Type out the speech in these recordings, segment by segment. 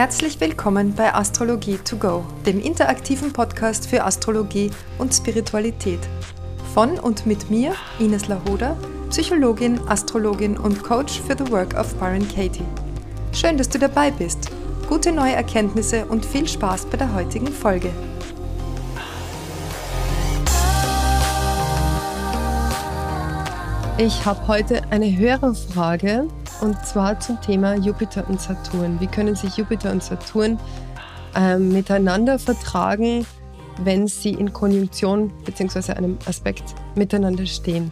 Herzlich willkommen bei Astrologie to go, dem interaktiven Podcast für Astrologie und Spiritualität. Von und mit mir, Ines Lahoda, Psychologin, Astrologin und Coach für The Work of Byron Katie. Schön, dass du dabei bist. Gute neue Erkenntnisse und viel Spaß bei der heutigen Folge. Ich habe heute eine höhere Frage und zwar zum Thema Jupiter und Saturn. Wie können sich Jupiter und Saturn äh, miteinander vertragen, wenn sie in Konjunktion bzw. einem Aspekt miteinander stehen?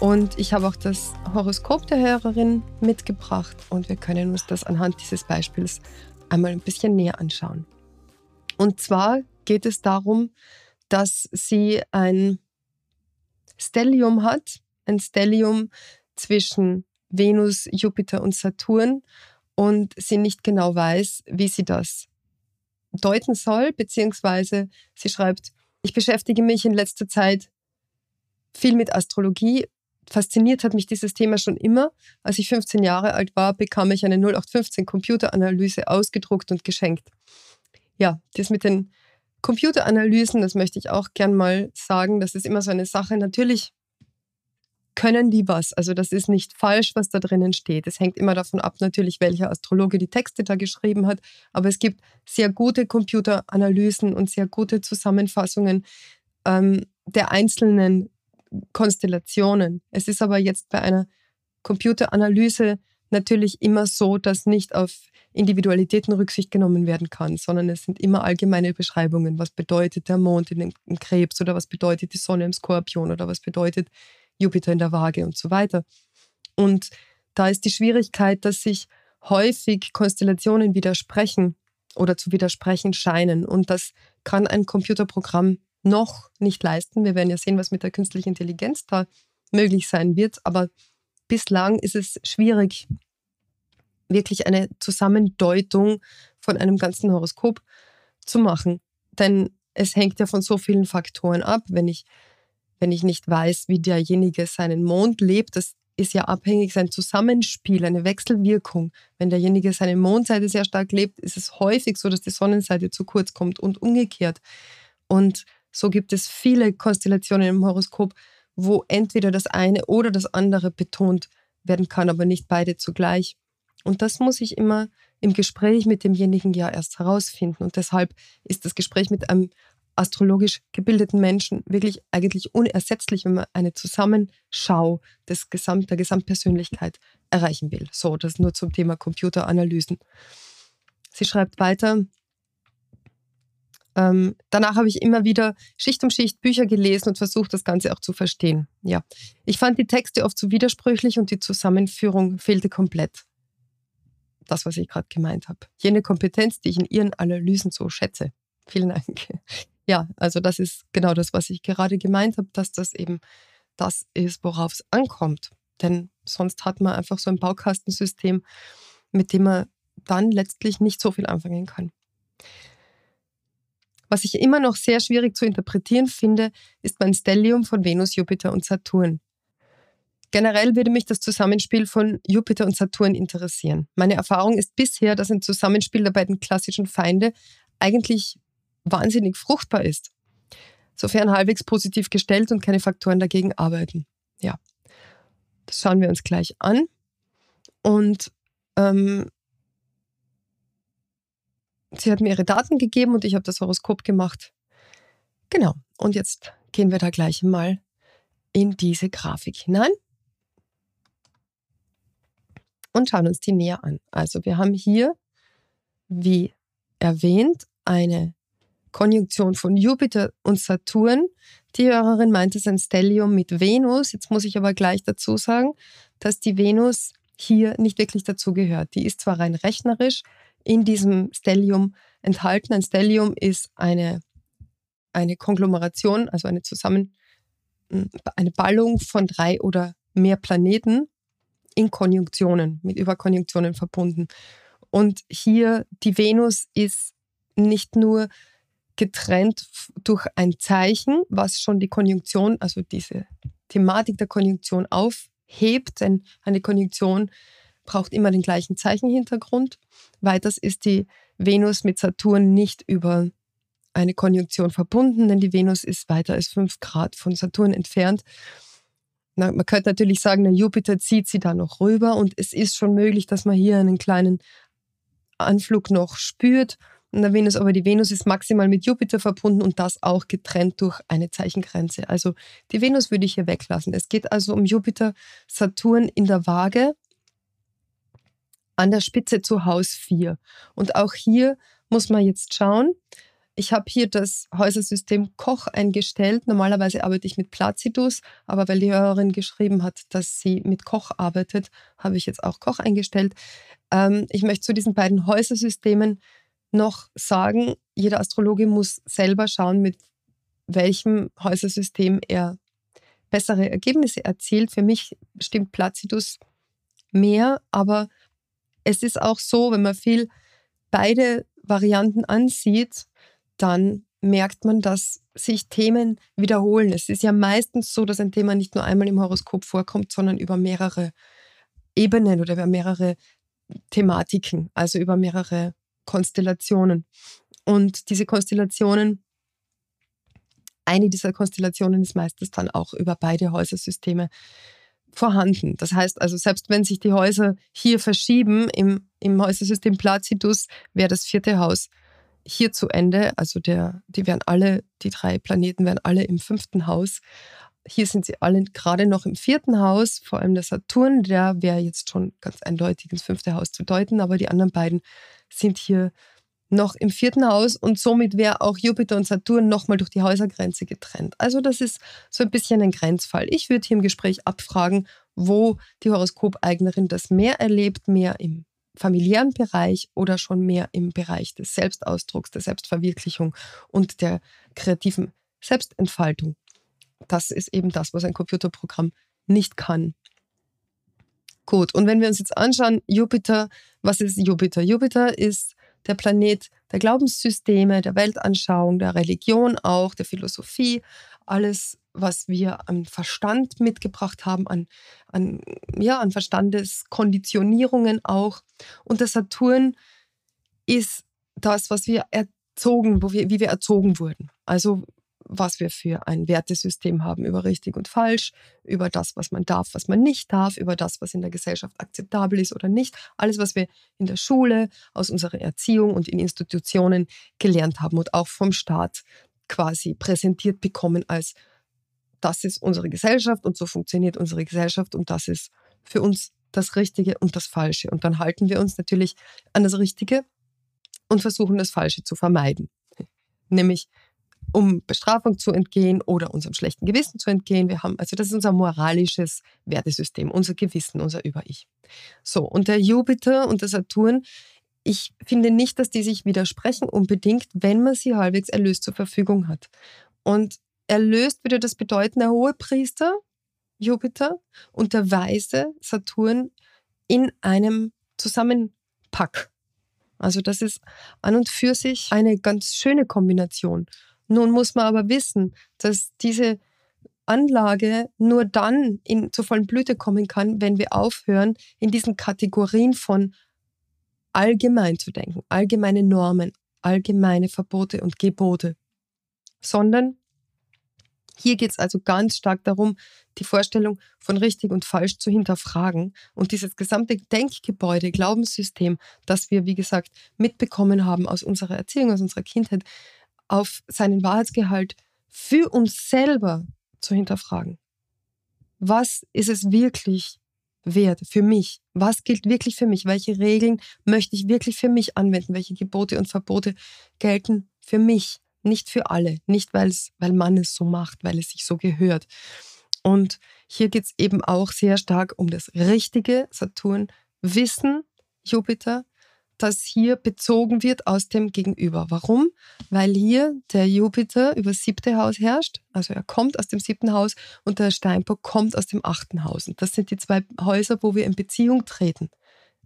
Und ich habe auch das Horoskop der Hörerin mitgebracht und wir können uns das anhand dieses Beispiels einmal ein bisschen näher anschauen. Und zwar geht es darum, dass sie ein Stellium hat, ein Stellium zwischen Venus, Jupiter und Saturn und sie nicht genau weiß, wie sie das deuten soll, beziehungsweise sie schreibt, ich beschäftige mich in letzter Zeit viel mit Astrologie. Fasziniert hat mich dieses Thema schon immer. Als ich 15 Jahre alt war, bekam ich eine 0815 Computeranalyse ausgedruckt und geschenkt. Ja, das mit den Computeranalysen, das möchte ich auch gern mal sagen. Das ist immer so eine Sache. Natürlich können die was. Also das ist nicht falsch, was da drinnen steht. Es hängt immer davon ab, natürlich, welcher Astrologe die Texte da geschrieben hat. Aber es gibt sehr gute Computeranalysen und sehr gute Zusammenfassungen ähm, der einzelnen Konstellationen. Es ist aber jetzt bei einer Computeranalyse natürlich immer so, dass nicht auf Individualitäten Rücksicht genommen werden kann, sondern es sind immer allgemeine Beschreibungen. Was bedeutet der Mond in, im Krebs oder was bedeutet die Sonne im Skorpion oder was bedeutet Jupiter in der Waage und so weiter. Und da ist die Schwierigkeit, dass sich häufig Konstellationen widersprechen oder zu widersprechen scheinen. Und das kann ein Computerprogramm noch nicht leisten. Wir werden ja sehen, was mit der künstlichen Intelligenz da möglich sein wird. Aber bislang ist es schwierig, wirklich eine Zusammendeutung von einem ganzen Horoskop zu machen. Denn es hängt ja von so vielen Faktoren ab. Wenn ich wenn ich nicht weiß, wie derjenige seinen Mond lebt, das ist ja abhängig, sein Zusammenspiel, eine Wechselwirkung. Wenn derjenige seine Mondseite sehr stark lebt, ist es häufig so, dass die Sonnenseite zu kurz kommt und umgekehrt. Und so gibt es viele Konstellationen im Horoskop, wo entweder das eine oder das andere betont werden kann, aber nicht beide zugleich. Und das muss ich immer im Gespräch mit demjenigen ja erst herausfinden. Und deshalb ist das Gespräch mit einem astrologisch gebildeten Menschen wirklich eigentlich unersetzlich, wenn man eine Zusammenschau des Gesamt, der Gesamtpersönlichkeit erreichen will. So, das nur zum Thema Computeranalysen. Sie schreibt weiter, ähm, danach habe ich immer wieder Schicht um Schicht Bücher gelesen und versucht, das Ganze auch zu verstehen. Ja, ich fand die Texte oft zu widersprüchlich und die Zusammenführung fehlte komplett. Das, was ich gerade gemeint habe. Jene Kompetenz, die ich in Ihren Analysen so schätze. Vielen Dank ja, also das ist genau das, was ich gerade gemeint habe, dass das eben das ist, worauf es ankommt. Denn sonst hat man einfach so ein Baukastensystem, mit dem man dann letztlich nicht so viel anfangen kann. Was ich immer noch sehr schwierig zu interpretieren finde, ist mein Stellium von Venus, Jupiter und Saturn. Generell würde mich das Zusammenspiel von Jupiter und Saturn interessieren. Meine Erfahrung ist bisher, dass ein Zusammenspiel der beiden klassischen Feinde eigentlich wahnsinnig fruchtbar ist, sofern halbwegs positiv gestellt und keine Faktoren dagegen arbeiten. Ja, das schauen wir uns gleich an. Und ähm, sie hat mir ihre Daten gegeben und ich habe das Horoskop gemacht. Genau, und jetzt gehen wir da gleich mal in diese Grafik hinein und schauen uns die näher an. Also wir haben hier, wie erwähnt, eine Konjunktion von Jupiter und Saturn. Die Hörerin meint es ein Stellium mit Venus. Jetzt muss ich aber gleich dazu sagen, dass die Venus hier nicht wirklich dazugehört. Die ist zwar rein rechnerisch in diesem Stellium enthalten. Ein Stellium ist eine, eine Konglomeration, also eine Zusammen, eine Ballung von drei oder mehr Planeten in Konjunktionen, mit Überkonjunktionen verbunden. Und hier die Venus ist nicht nur getrennt durch ein Zeichen, was schon die Konjunktion, also diese Thematik der Konjunktion aufhebt, denn eine Konjunktion braucht immer den gleichen Zeichenhintergrund. Weiters ist die Venus mit Saturn nicht über eine Konjunktion verbunden, denn die Venus ist weiter als fünf Grad von Saturn entfernt. Na, man könnte natürlich sagen, der Jupiter zieht sie da noch rüber und es ist schon möglich, dass man hier einen kleinen Anflug noch spürt. Und der Venus, aber die Venus ist maximal mit Jupiter verbunden und das auch getrennt durch eine Zeichengrenze. Also die Venus würde ich hier weglassen. Es geht also um Jupiter, Saturn in der Waage an der Spitze zu Haus 4. Und auch hier muss man jetzt schauen, ich habe hier das Häusersystem Koch eingestellt. Normalerweise arbeite ich mit Placidus, aber weil die Hörerin geschrieben hat, dass sie mit Koch arbeitet, habe ich jetzt auch Koch eingestellt. Ähm, ich möchte zu diesen beiden Häusersystemen noch sagen, jeder Astrologe muss selber schauen, mit welchem Häusersystem er bessere Ergebnisse erzielt. Für mich stimmt Placidus mehr, aber es ist auch so, wenn man viel beide Varianten ansieht, dann merkt man, dass sich Themen wiederholen. Es ist ja meistens so, dass ein Thema nicht nur einmal im Horoskop vorkommt, sondern über mehrere Ebenen oder über mehrere Thematiken, also über mehrere Konstellationen. Und diese Konstellationen, eine dieser Konstellationen ist meistens dann auch über beide Häusersysteme vorhanden. Das heißt also, selbst wenn sich die Häuser hier verschieben, im, im Häusersystem Placidus wäre das vierte Haus hier zu Ende. Also der, die werden alle, die drei Planeten werden alle im fünften Haus. Hier sind sie alle gerade noch im vierten Haus, vor allem der Saturn, der wäre jetzt schon ganz eindeutig ins fünfte Haus zu deuten, aber die anderen beiden sind hier noch im vierten Haus und somit wäre auch Jupiter und Saturn nochmal durch die Häusergrenze getrennt. Also das ist so ein bisschen ein Grenzfall. Ich würde hier im Gespräch abfragen, wo die Horoskopeignerin das mehr erlebt, mehr im familiären Bereich oder schon mehr im Bereich des Selbstausdrucks, der Selbstverwirklichung und der kreativen Selbstentfaltung. Das ist eben das, was ein Computerprogramm nicht kann. Gut, und wenn wir uns jetzt anschauen, Jupiter, was ist Jupiter? Jupiter ist der Planet der Glaubenssysteme, der Weltanschauung, der Religion auch, der Philosophie, alles, was wir an Verstand mitgebracht haben, an, an, ja, an Verstandeskonditionierungen auch. Und der Saturn ist das, was wir erzogen, wo wir, wie wir erzogen wurden. Also was wir für ein Wertesystem haben über richtig und falsch, über das, was man darf, was man nicht darf, über das, was in der Gesellschaft akzeptabel ist oder nicht. Alles, was wir in der Schule, aus unserer Erziehung und in Institutionen gelernt haben und auch vom Staat quasi präsentiert bekommen als das ist unsere Gesellschaft und so funktioniert unsere Gesellschaft und das ist für uns das Richtige und das Falsche. Und dann halten wir uns natürlich an das Richtige und versuchen das Falsche zu vermeiden. Nämlich um Bestrafung zu entgehen oder unserem schlechten Gewissen zu entgehen. Wir haben, also das ist unser moralisches Wertesystem, unser Gewissen, unser Über-Ich. So, und der Jupiter und der Saturn, ich finde nicht, dass die sich widersprechen unbedingt, wenn man sie halbwegs erlöst zur Verfügung hat. Und erlöst würde das bedeuten, der hohe Priester, Jupiter, und der weise Saturn in einem Zusammenpack. Also das ist an und für sich eine ganz schöne Kombination. Nun muss man aber wissen, dass diese Anlage nur dann in, zur vollen Blüte kommen kann, wenn wir aufhören, in diesen Kategorien von allgemein zu denken, allgemeine Normen, allgemeine Verbote und Gebote, sondern hier geht es also ganz stark darum, die Vorstellung von richtig und falsch zu hinterfragen und dieses gesamte Denkgebäude, Glaubenssystem, das wir, wie gesagt, mitbekommen haben aus unserer Erziehung, aus unserer Kindheit, auf seinen Wahrheitsgehalt für uns selber zu hinterfragen. Was ist es wirklich wert für mich? Was gilt wirklich für mich? Welche Regeln möchte ich wirklich für mich anwenden? Welche Gebote und Verbote gelten für mich? Nicht für alle, nicht weil man es so macht, weil es sich so gehört. Und hier geht es eben auch sehr stark um das richtige Saturn, Wissen, Jupiter, das hier bezogen wird aus dem Gegenüber. Warum? Weil hier der Jupiter über das siebte Haus herrscht, also er kommt aus dem siebten Haus und der Steinbock kommt aus dem achten Haus. Und das sind die zwei Häuser, wo wir in Beziehung treten.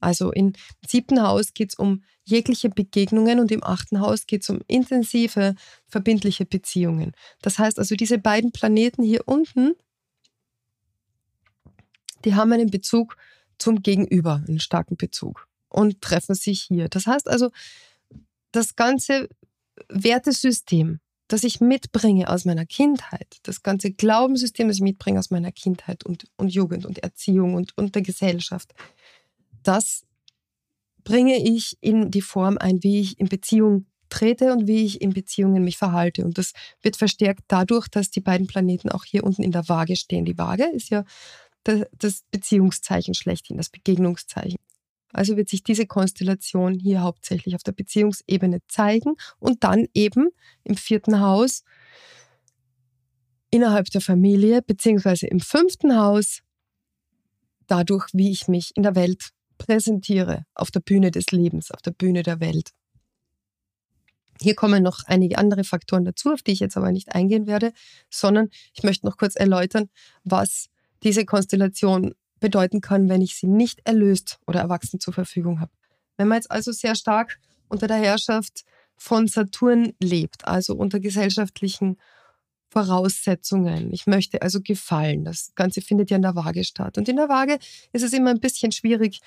Also im siebten Haus geht es um jegliche Begegnungen und im achten Haus geht es um intensive, verbindliche Beziehungen. Das heißt also, diese beiden Planeten hier unten, die haben einen Bezug zum Gegenüber, einen starken Bezug und treffen sich hier. Das heißt also, das ganze Wertesystem, das ich mitbringe aus meiner Kindheit, das ganze Glaubenssystem, das ich mitbringe aus meiner Kindheit und, und Jugend und Erziehung und, und der Gesellschaft, das bringe ich in die Form ein, wie ich in Beziehung trete und wie ich in Beziehungen mich verhalte. Und das wird verstärkt dadurch, dass die beiden Planeten auch hier unten in der Waage stehen. Die Waage ist ja das Beziehungszeichen schlechthin, das Begegnungszeichen. Also wird sich diese Konstellation hier hauptsächlich auf der Beziehungsebene zeigen und dann eben im vierten Haus innerhalb der Familie beziehungsweise im fünften Haus dadurch, wie ich mich in der Welt präsentiere, auf der Bühne des Lebens, auf der Bühne der Welt. Hier kommen noch einige andere Faktoren dazu, auf die ich jetzt aber nicht eingehen werde, sondern ich möchte noch kurz erläutern, was diese Konstellation bedeuten kann, wenn ich sie nicht erlöst oder erwachsen zur Verfügung habe. Wenn man jetzt also sehr stark unter der Herrschaft von Saturn lebt, also unter gesellschaftlichen Voraussetzungen. Ich möchte also gefallen. Das Ganze findet ja in der Waage statt. Und in der Waage ist es immer ein bisschen schwierig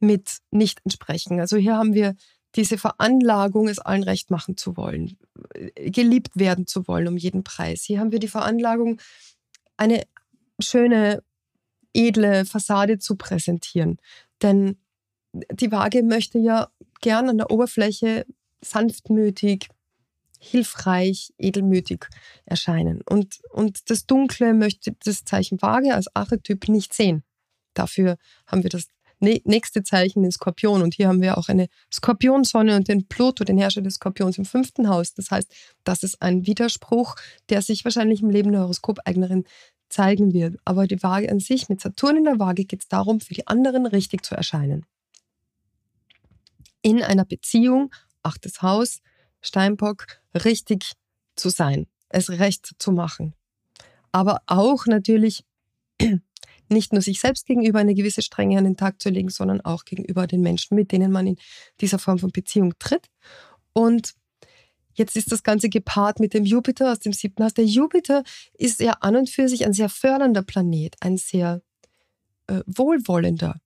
mit nicht entsprechen. Also hier haben wir diese Veranlagung, es allen recht machen zu wollen, geliebt werden zu wollen um jeden Preis. Hier haben wir die Veranlagung, eine schöne edle Fassade zu präsentieren. Denn die Waage möchte ja gern an der Oberfläche sanftmütig, hilfreich, edelmütig erscheinen. Und, und das Dunkle möchte das Zeichen Waage als Archetyp nicht sehen. Dafür haben wir das nächste Zeichen, den Skorpion. Und hier haben wir auch eine Skorpionsonne und den Pluto, den Herrscher des Skorpions im fünften Haus. Das heißt, das ist ein Widerspruch, der sich wahrscheinlich im Leben der Horoskopeignerin zeigen wird. Aber die Waage an sich, mit Saturn in der Waage, geht es darum, für die anderen richtig zu erscheinen. In einer Beziehung, achtes Haus, Steinbock, richtig zu sein, es recht zu machen. Aber auch natürlich nicht nur sich selbst gegenüber eine gewisse Strenge an den Tag zu legen, sondern auch gegenüber den Menschen, mit denen man in dieser Form von Beziehung tritt. Und Jetzt ist das Ganze gepaart mit dem Jupiter aus dem siebten Haus. Der Jupiter ist ja an und für sich ein sehr fördernder Planet, ein sehr äh, wohlwollender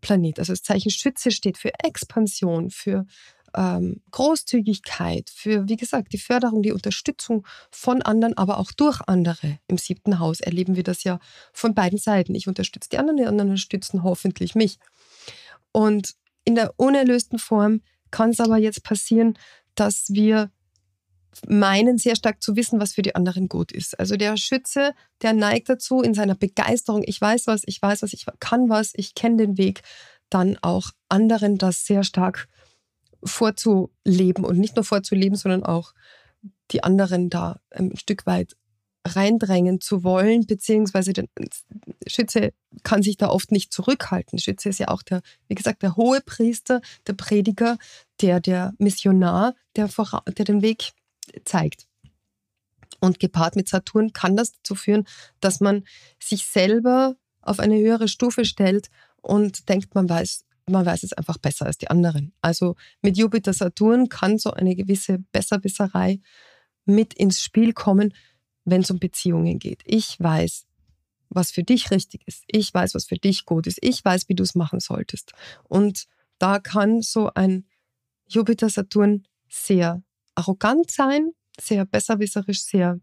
Planet. Also das Zeichen Schütze steht für Expansion, für ähm, Großzügigkeit, für, wie gesagt, die Förderung, die Unterstützung von anderen, aber auch durch andere. Im siebten Haus erleben wir das ja von beiden Seiten. Ich unterstütze die anderen, die anderen unterstützen hoffentlich mich. Und in der unerlösten Form kann es aber jetzt passieren, dass wir meinen sehr stark zu wissen, was für die anderen gut ist. Also der Schütze, der neigt dazu in seiner Begeisterung, ich weiß was, ich weiß was, ich kann was, ich kenne den Weg, dann auch anderen das sehr stark vorzuleben und nicht nur vorzuleben, sondern auch die anderen da ein Stück weit reindrängen zu wollen, beziehungsweise der Schütze kann sich da oft nicht zurückhalten. Schütze ist ja auch der, wie gesagt, der hohe Priester, der Prediger, der, der Missionar, der, der den Weg zeigt. Und gepaart mit Saturn kann das dazu führen, dass man sich selber auf eine höhere Stufe stellt und denkt, man weiß, man weiß es einfach besser als die anderen. Also mit Jupiter Saturn kann so eine gewisse Besserwisserei mit ins Spiel kommen, wenn es um Beziehungen geht. Ich weiß, was für dich richtig ist. Ich weiß, was für dich gut ist. Ich weiß, wie du es machen solltest. Und da kann so ein Jupiter-Saturn sehr arrogant sein, sehr besserwisserisch, sehr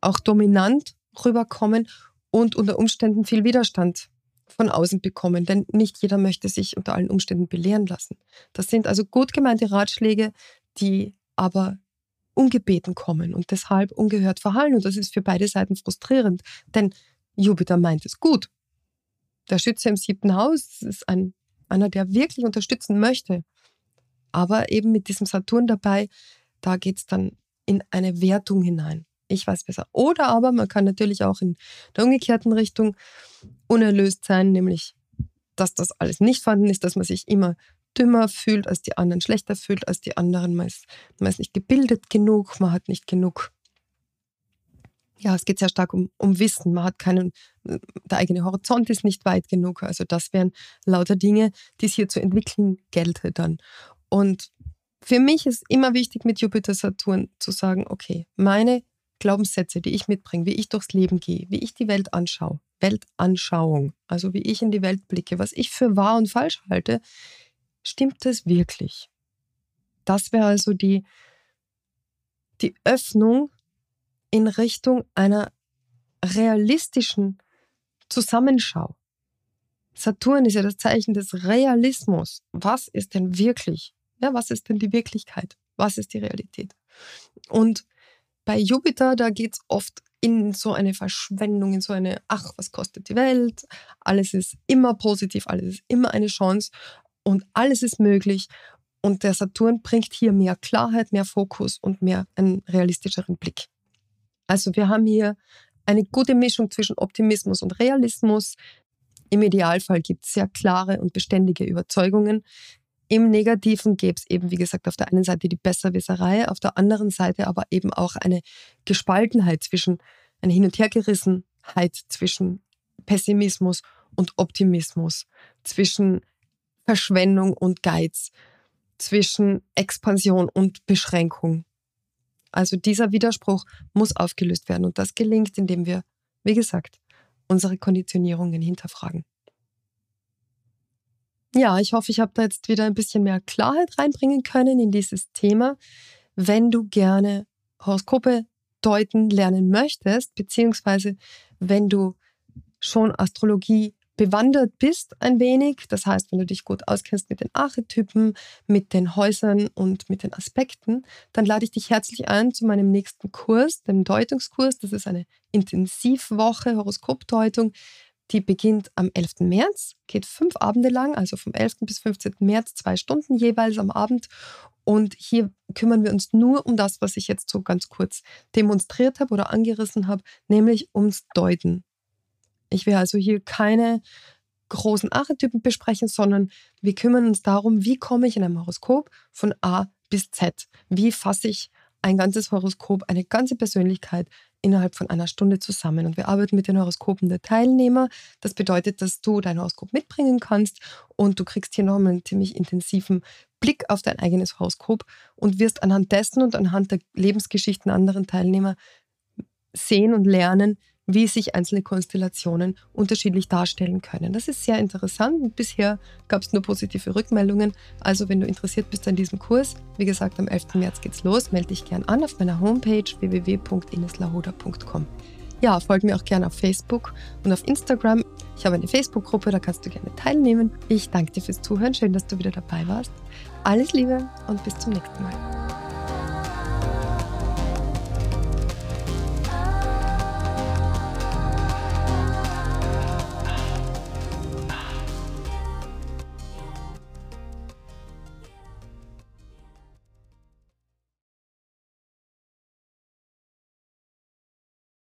auch dominant rüberkommen und unter Umständen viel Widerstand von außen bekommen, denn nicht jeder möchte sich unter allen Umständen belehren lassen. Das sind also gut gemeinte Ratschläge, die aber ungebeten kommen und deshalb ungehört verhallen. Und das ist für beide Seiten frustrierend, denn Jupiter meint es gut. Der Schütze im siebten Haus ist ein, einer, der wirklich unterstützen möchte. Aber eben mit diesem Saturn dabei, da geht es dann in eine Wertung hinein. Ich weiß besser. Oder aber man kann natürlich auch in der umgekehrten Richtung unerlöst sein, nämlich dass das alles nicht vorhanden ist, dass man sich immer dümmer fühlt als die anderen, schlechter fühlt als die anderen. Man ist, man ist nicht gebildet genug, man hat nicht genug. Ja, es geht sehr stark um, um Wissen. Man hat keinen, der eigene Horizont ist nicht weit genug. Also das wären lauter Dinge, die es hier zu entwickeln gelte dann. Und für mich ist immer wichtig mit Jupiter Saturn zu sagen, okay, meine Glaubenssätze, die ich mitbringe, wie ich durchs Leben gehe, wie ich die Welt anschaue, Weltanschauung, also wie ich in die Welt blicke, was ich für wahr und falsch halte, Stimmt das wirklich? Das wäre also die, die Öffnung in Richtung einer realistischen Zusammenschau. Saturn ist ja das Zeichen des Realismus. Was ist denn wirklich? Ja, was ist denn die Wirklichkeit? Was ist die Realität? Und bei Jupiter, da geht es oft in so eine Verschwendung, in so eine, ach, was kostet die Welt? Alles ist immer positiv, alles ist immer eine Chance und alles ist möglich. Und der Saturn bringt hier mehr Klarheit, mehr Fokus und mehr einen realistischeren Blick. Also wir haben hier eine gute Mischung zwischen Optimismus und Realismus. Im Idealfall gibt es sehr klare und beständige Überzeugungen. Im Negativen gäbe es eben, wie gesagt, auf der einen Seite die Besserwisserei, auf der anderen Seite aber eben auch eine Gespaltenheit zwischen, eine Hin- und Hergerissenheit zwischen Pessimismus und Optimismus, zwischen Verschwendung und Geiz, zwischen Expansion und Beschränkung. Also dieser Widerspruch muss aufgelöst werden und das gelingt, indem wir, wie gesagt, unsere Konditionierungen hinterfragen. Ja, ich hoffe, ich habe da jetzt wieder ein bisschen mehr Klarheit reinbringen können in dieses Thema. Wenn du gerne Horoskope deuten lernen möchtest, beziehungsweise wenn du schon Astrologie bewandert bist ein wenig, das heißt, wenn du dich gut auskennst mit den Archetypen, mit den Häusern und mit den Aspekten, dann lade ich dich herzlich ein zu meinem nächsten Kurs, dem Deutungskurs. Das ist eine Intensivwoche Horoskopdeutung. Die beginnt am 11. März, geht fünf Abende lang, also vom 11. bis 15. März, zwei Stunden jeweils am Abend. Und hier kümmern wir uns nur um das, was ich jetzt so ganz kurz demonstriert habe oder angerissen habe, nämlich ums Deuten. Ich will also hier keine großen Archetypen besprechen, sondern wir kümmern uns darum, wie komme ich in einem Horoskop von A bis Z? Wie fasse ich ein ganzes Horoskop, eine ganze Persönlichkeit innerhalb von einer Stunde zusammen. Und wir arbeiten mit den Horoskopen der Teilnehmer. Das bedeutet, dass du dein Horoskop mitbringen kannst und du kriegst hier nochmal einen ziemlich intensiven Blick auf dein eigenes Horoskop und wirst anhand dessen und anhand der Lebensgeschichten anderer Teilnehmer sehen und lernen, wie sich einzelne Konstellationen unterschiedlich darstellen können. Das ist sehr interessant. Bisher gab es nur positive Rückmeldungen. Also wenn du interessiert bist an diesem Kurs, wie gesagt, am 11. März geht's los. Melde dich gern an auf meiner Homepage www.ineslahoda.com. Ja, folge mir auch gerne auf Facebook und auf Instagram. Ich habe eine Facebook-Gruppe, da kannst du gerne teilnehmen. Ich danke dir fürs Zuhören. Schön, dass du wieder dabei warst. Alles Liebe und bis zum nächsten Mal.